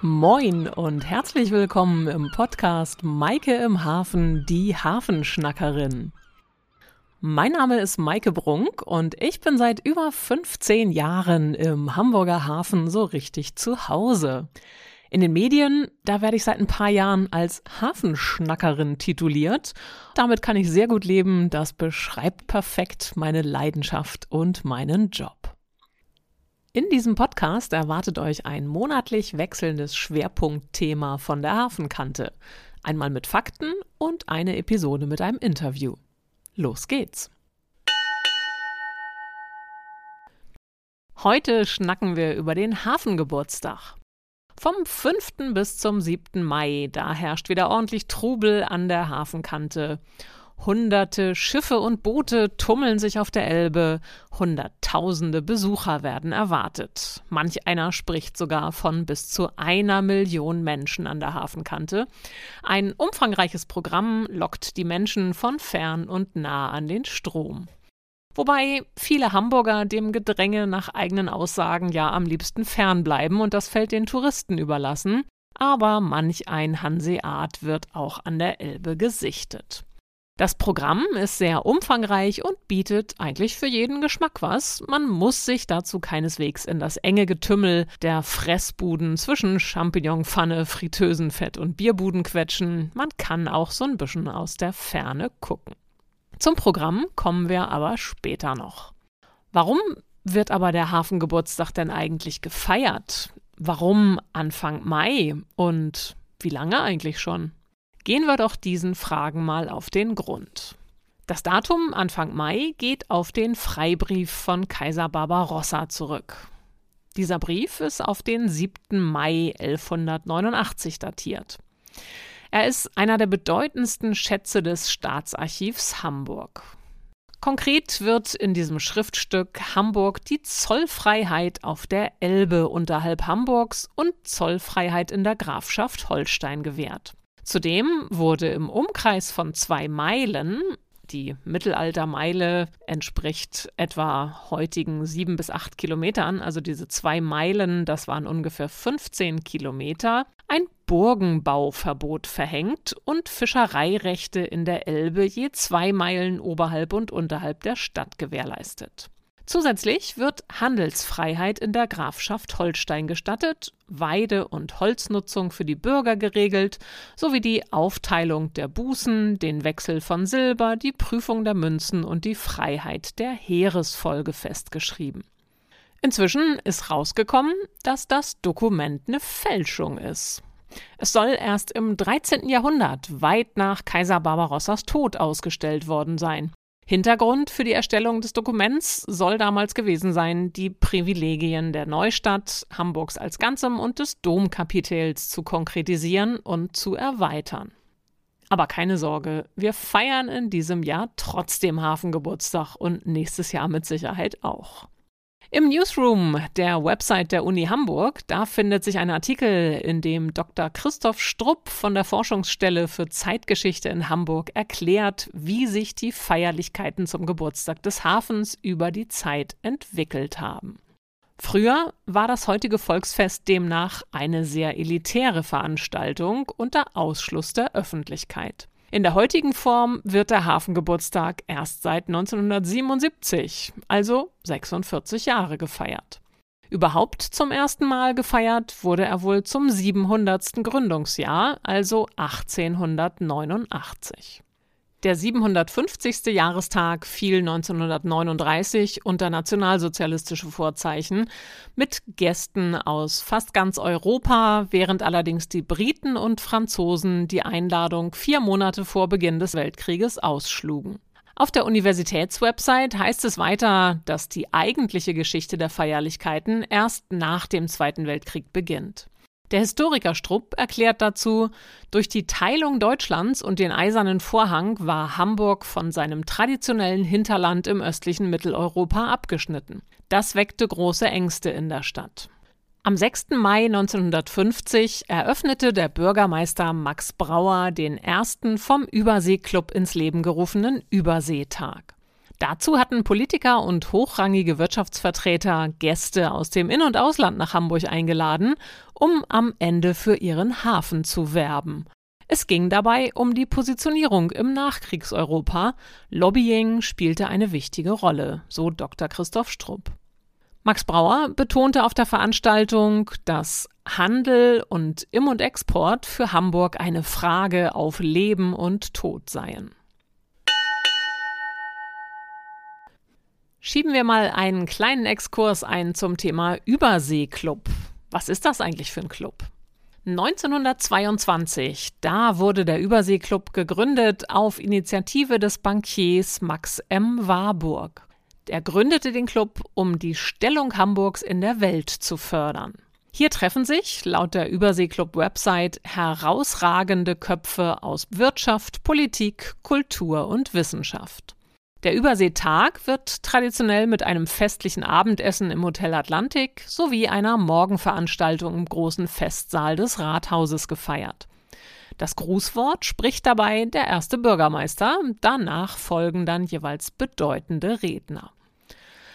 Moin und herzlich willkommen im Podcast Maike im Hafen, die Hafenschnackerin. Mein Name ist Maike Brunk und ich bin seit über 15 Jahren im Hamburger Hafen so richtig zu Hause. In den Medien, da werde ich seit ein paar Jahren als Hafenschnackerin tituliert. Damit kann ich sehr gut leben. Das beschreibt perfekt meine Leidenschaft und meinen Job. In diesem Podcast erwartet euch ein monatlich wechselndes Schwerpunktthema von der Hafenkante. Einmal mit Fakten und eine Episode mit einem Interview. Los geht's! Heute schnacken wir über den Hafengeburtstag. Vom 5. bis zum 7. Mai, da herrscht wieder ordentlich Trubel an der Hafenkante. Hunderte Schiffe und Boote tummeln sich auf der Elbe, Hunderttausende Besucher werden erwartet. Manch einer spricht sogar von bis zu einer Million Menschen an der Hafenkante. Ein umfangreiches Programm lockt die Menschen von fern und nah an den Strom. Wobei viele Hamburger dem Gedränge nach eigenen Aussagen ja am liebsten fernbleiben und das fällt den Touristen überlassen. Aber manch ein Hanseat wird auch an der Elbe gesichtet. Das Programm ist sehr umfangreich und bietet eigentlich für jeden Geschmack was. Man muss sich dazu keineswegs in das enge Getümmel der Fressbuden zwischen Champignonpfanne, Fritteusenfett und Bierbuden quetschen. Man kann auch so ein bisschen aus der Ferne gucken. Zum Programm kommen wir aber später noch. Warum wird aber der Hafengeburtstag denn eigentlich gefeiert? Warum Anfang Mai und wie lange eigentlich schon? Gehen wir doch diesen Fragen mal auf den Grund. Das Datum Anfang Mai geht auf den Freibrief von Kaiser Barbarossa zurück. Dieser Brief ist auf den 7. Mai 1189 datiert. Er ist einer der bedeutendsten Schätze des Staatsarchivs Hamburg. Konkret wird in diesem Schriftstück Hamburg die Zollfreiheit auf der Elbe unterhalb Hamburgs und Zollfreiheit in der Grafschaft Holstein gewährt. Zudem wurde im Umkreis von zwei Meilen die Mittelaltermeile entspricht etwa heutigen sieben bis acht Kilometern, also diese zwei Meilen, das waren ungefähr 15 Kilometer, ein Burgenbauverbot verhängt und Fischereirechte in der Elbe je zwei Meilen oberhalb und unterhalb der Stadt gewährleistet. Zusätzlich wird Handelsfreiheit in der Grafschaft Holstein gestattet, Weide- und Holznutzung für die Bürger geregelt, sowie die Aufteilung der Bußen, den Wechsel von Silber, die Prüfung der Münzen und die Freiheit der Heeresfolge festgeschrieben. Inzwischen ist rausgekommen, dass das Dokument eine Fälschung ist. Es soll erst im 13. Jahrhundert, weit nach Kaiser Barbarossas Tod, ausgestellt worden sein. Hintergrund für die Erstellung des Dokuments soll damals gewesen sein, die Privilegien der Neustadt, Hamburgs als Ganzem und des Domkapitels zu konkretisieren und zu erweitern. Aber keine Sorge, wir feiern in diesem Jahr trotzdem Hafengeburtstag und nächstes Jahr mit Sicherheit auch. Im Newsroom der Website der Uni Hamburg, da findet sich ein Artikel, in dem Dr. Christoph Strupp von der Forschungsstelle für Zeitgeschichte in Hamburg erklärt, wie sich die Feierlichkeiten zum Geburtstag des Hafens über die Zeit entwickelt haben. Früher war das heutige Volksfest demnach eine sehr elitäre Veranstaltung unter Ausschluss der Öffentlichkeit. In der heutigen Form wird der Hafengeburtstag erst seit 1977, also 46 Jahre gefeiert. Überhaupt zum ersten Mal gefeiert wurde er wohl zum 700. Gründungsjahr, also 1889. Der 750. Jahrestag fiel 1939 unter nationalsozialistische Vorzeichen mit Gästen aus fast ganz Europa, während allerdings die Briten und Franzosen die Einladung vier Monate vor Beginn des Weltkrieges ausschlugen. Auf der Universitätswebsite heißt es weiter, dass die eigentliche Geschichte der Feierlichkeiten erst nach dem Zweiten Weltkrieg beginnt. Der Historiker Strupp erklärt dazu, durch die Teilung Deutschlands und den Eisernen Vorhang war Hamburg von seinem traditionellen Hinterland im östlichen Mitteleuropa abgeschnitten. Das weckte große Ängste in der Stadt. Am 6. Mai 1950 eröffnete der Bürgermeister Max Brauer den ersten vom Überseeklub ins Leben gerufenen Überseetag. Dazu hatten Politiker und hochrangige Wirtschaftsvertreter Gäste aus dem In- und Ausland nach Hamburg eingeladen, um am Ende für ihren Hafen zu werben. Es ging dabei um die Positionierung im Nachkriegseuropa. Lobbying spielte eine wichtige Rolle, so Dr. Christoph Strupp. Max Brauer betonte auf der Veranstaltung, dass Handel und Im- und Export für Hamburg eine Frage auf Leben und Tod seien. Schieben wir mal einen kleinen Exkurs ein zum Thema Überseeklub. Was ist das eigentlich für ein Club? 1922, da wurde der Überseeklub gegründet auf Initiative des Bankiers Max M. Warburg. Er gründete den Club, um die Stellung Hamburgs in der Welt zu fördern. Hier treffen sich, laut der Überseeklub-Website, herausragende Köpfe aus Wirtschaft, Politik, Kultur und Wissenschaft. Der Überseetag wird traditionell mit einem festlichen Abendessen im Hotel Atlantik sowie einer Morgenveranstaltung im großen Festsaal des Rathauses gefeiert. Das Grußwort spricht dabei der erste Bürgermeister, danach folgen dann jeweils bedeutende Redner.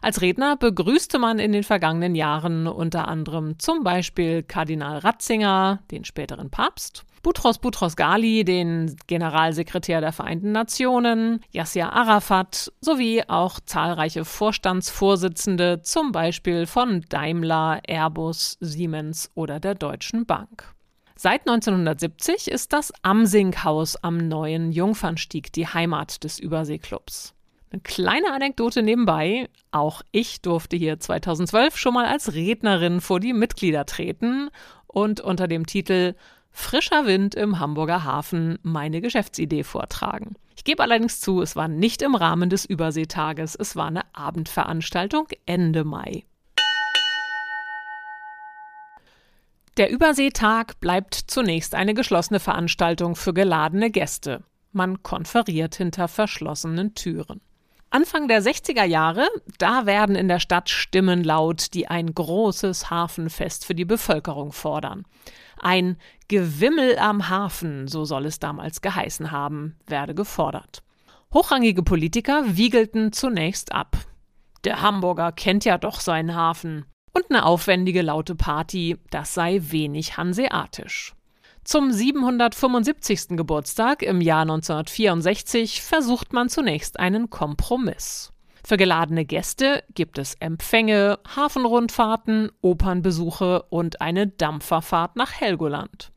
Als Redner begrüßte man in den vergangenen Jahren unter anderem zum Beispiel Kardinal Ratzinger, den späteren Papst, Boutros Boutros Ghali, den Generalsekretär der Vereinten Nationen, Yasser Arafat sowie auch zahlreiche Vorstandsvorsitzende, zum Beispiel von Daimler, Airbus, Siemens oder der Deutschen Bank. Seit 1970 ist das Amsinghaus am neuen Jungfernstieg die Heimat des Überseeklubs. Eine kleine Anekdote nebenbei. Auch ich durfte hier 2012 schon mal als Rednerin vor die Mitglieder treten und unter dem Titel Frischer Wind im Hamburger Hafen meine Geschäftsidee vortragen. Ich gebe allerdings zu, es war nicht im Rahmen des Überseetages, es war eine Abendveranstaltung Ende Mai. Der Überseetag bleibt zunächst eine geschlossene Veranstaltung für geladene Gäste. Man konferiert hinter verschlossenen Türen. Anfang der 60er Jahre, da werden in der Stadt Stimmen laut, die ein großes Hafenfest für die Bevölkerung fordern. Ein Gewimmel am Hafen, so soll es damals geheißen haben, werde gefordert. Hochrangige Politiker wiegelten zunächst ab. Der Hamburger kennt ja doch seinen Hafen. Und eine aufwendige laute Party, das sei wenig hanseatisch. Zum 775. Geburtstag im Jahr 1964 versucht man zunächst einen Kompromiss. Für geladene Gäste gibt es Empfänge, Hafenrundfahrten, Opernbesuche und eine Dampferfahrt nach Helgoland.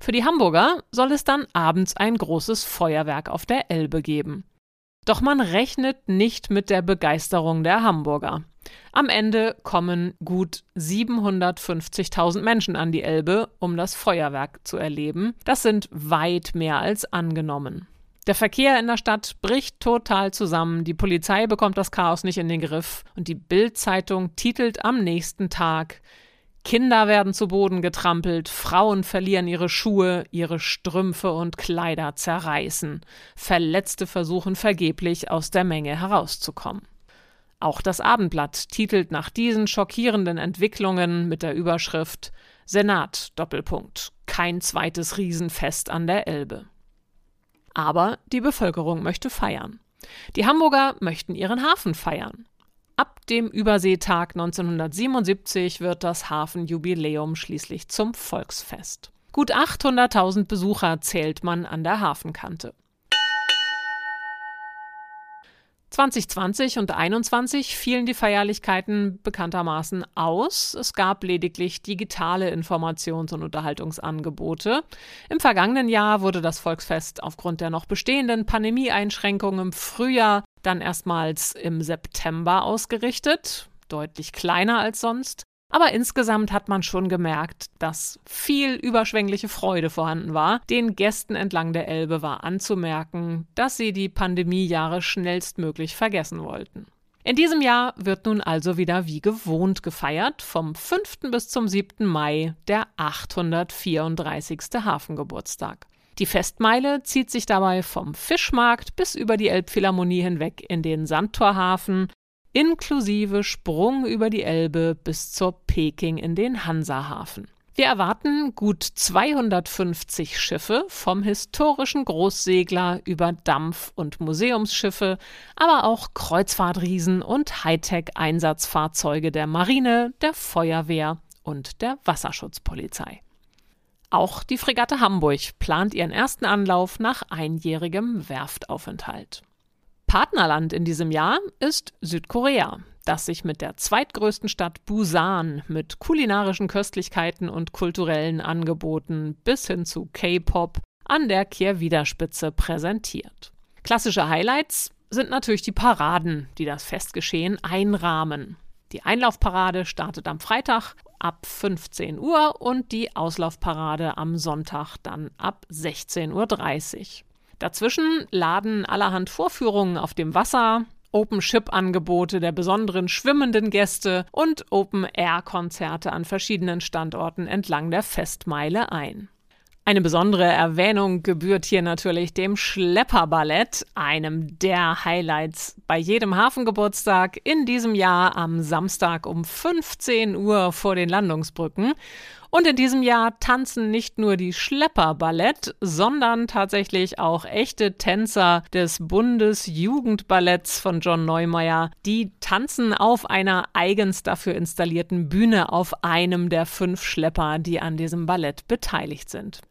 Für die Hamburger soll es dann abends ein großes Feuerwerk auf der Elbe geben. Doch man rechnet nicht mit der Begeisterung der Hamburger. Am Ende kommen gut 750.000 Menschen an die Elbe, um das Feuerwerk zu erleben. Das sind weit mehr als angenommen. Der Verkehr in der Stadt bricht total zusammen, die Polizei bekommt das Chaos nicht in den Griff und die Bild-Zeitung titelt am nächsten Tag Kinder werden zu Boden getrampelt, Frauen verlieren ihre Schuhe, ihre Strümpfe und Kleider zerreißen, Verletzte versuchen vergeblich aus der Menge herauszukommen. Auch das Abendblatt titelt nach diesen schockierenden Entwicklungen mit der Überschrift Senat Doppelpunkt kein zweites Riesenfest an der Elbe. Aber die Bevölkerung möchte feiern. Die Hamburger möchten ihren Hafen feiern. Ab dem Überseetag 1977 wird das Hafenjubiläum schließlich zum Volksfest. Gut 800.000 Besucher zählt man an der Hafenkante. 2020 und 2021 fielen die Feierlichkeiten bekanntermaßen aus. Es gab lediglich digitale Informations- und Unterhaltungsangebote. Im vergangenen Jahr wurde das Volksfest aufgrund der noch bestehenden Pandemieeinschränkungen im Frühjahr dann erstmals im September ausgerichtet, deutlich kleiner als sonst. Aber insgesamt hat man schon gemerkt, dass viel überschwängliche Freude vorhanden war. Den Gästen entlang der Elbe war anzumerken, dass sie die Pandemiejahre schnellstmöglich vergessen wollten. In diesem Jahr wird nun also wieder wie gewohnt gefeiert, vom 5. bis zum 7. Mai, der 834. Hafengeburtstag. Die Festmeile zieht sich dabei vom Fischmarkt bis über die Elbphilharmonie hinweg in den Sandtorhafen, inklusive Sprung über die Elbe bis zur Peking in den Hansahafen. Wir erwarten gut 250 Schiffe, vom historischen Großsegler über Dampf- und Museumsschiffe, aber auch Kreuzfahrtriesen und Hightech-Einsatzfahrzeuge der Marine, der Feuerwehr und der Wasserschutzpolizei. Auch die Fregatte Hamburg plant ihren ersten Anlauf nach einjährigem Werftaufenthalt. Partnerland in diesem Jahr ist Südkorea das sich mit der zweitgrößten Stadt Busan mit kulinarischen Köstlichkeiten und kulturellen Angeboten bis hin zu K-Pop an der Kehrwiederspitze präsentiert. Klassische Highlights sind natürlich die Paraden, die das Festgeschehen einrahmen. Die Einlaufparade startet am Freitag ab 15 Uhr und die Auslaufparade am Sonntag dann ab 16.30 Uhr. Dazwischen laden allerhand Vorführungen auf dem Wasser, Open-Ship-Angebote der besonderen schwimmenden Gäste und Open-Air-Konzerte an verschiedenen Standorten entlang der Festmeile ein. Eine besondere Erwähnung gebührt hier natürlich dem Schlepperballett, einem der Highlights bei jedem Hafengeburtstag in diesem Jahr am Samstag um 15 Uhr vor den Landungsbrücken. Und in diesem Jahr tanzen nicht nur die Schlepperballett, sondern tatsächlich auch echte Tänzer des Bundesjugendballetts von John Neumeier. Die tanzen auf einer eigens dafür installierten Bühne auf einem der fünf Schlepper, die an diesem Ballett beteiligt sind.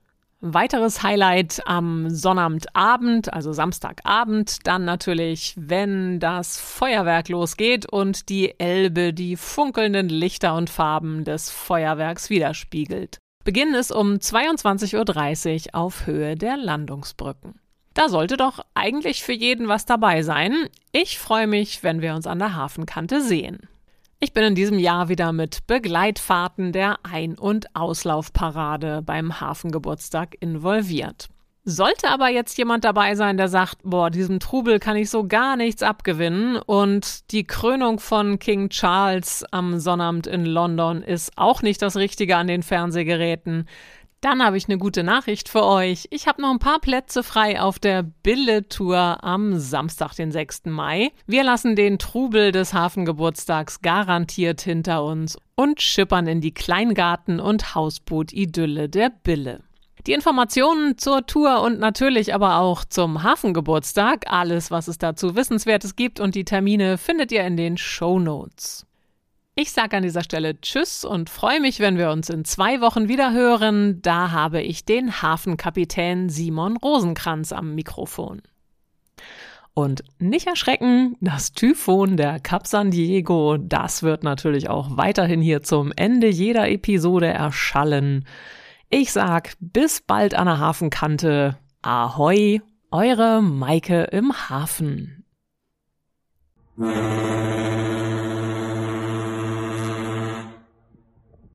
Weiteres Highlight am Sonnabendabend, also Samstagabend, dann natürlich, wenn das Feuerwerk losgeht und die Elbe die funkelnden Lichter und Farben des Feuerwerks widerspiegelt. Beginn ist um 22.30 Uhr auf Höhe der Landungsbrücken. Da sollte doch eigentlich für jeden was dabei sein. Ich freue mich, wenn wir uns an der Hafenkante sehen. Ich bin in diesem Jahr wieder mit Begleitfahrten der Ein- und Auslaufparade beim Hafengeburtstag involviert. Sollte aber jetzt jemand dabei sein, der sagt, boah, diesem Trubel kann ich so gar nichts abgewinnen und die Krönung von King Charles am Sonnabend in London ist auch nicht das Richtige an den Fernsehgeräten, dann habe ich eine gute Nachricht für euch. Ich habe noch ein paar Plätze frei auf der Bille-Tour am Samstag, den 6. Mai. Wir lassen den Trubel des Hafengeburtstags garantiert hinter uns und schippern in die Kleingarten- und Hausboot-Idylle der Bille. Die Informationen zur Tour und natürlich aber auch zum Hafengeburtstag, alles, was es dazu Wissenswertes gibt und die Termine findet ihr in den Show Notes. Ich sage an dieser Stelle Tschüss und freue mich, wenn wir uns in zwei Wochen wieder hören. Da habe ich den Hafenkapitän Simon Rosenkranz am Mikrofon. Und nicht erschrecken, das Typhon der Cap San Diego, das wird natürlich auch weiterhin hier zum Ende jeder Episode erschallen. Ich sag bis bald an der Hafenkante. Ahoi, eure Maike im Hafen.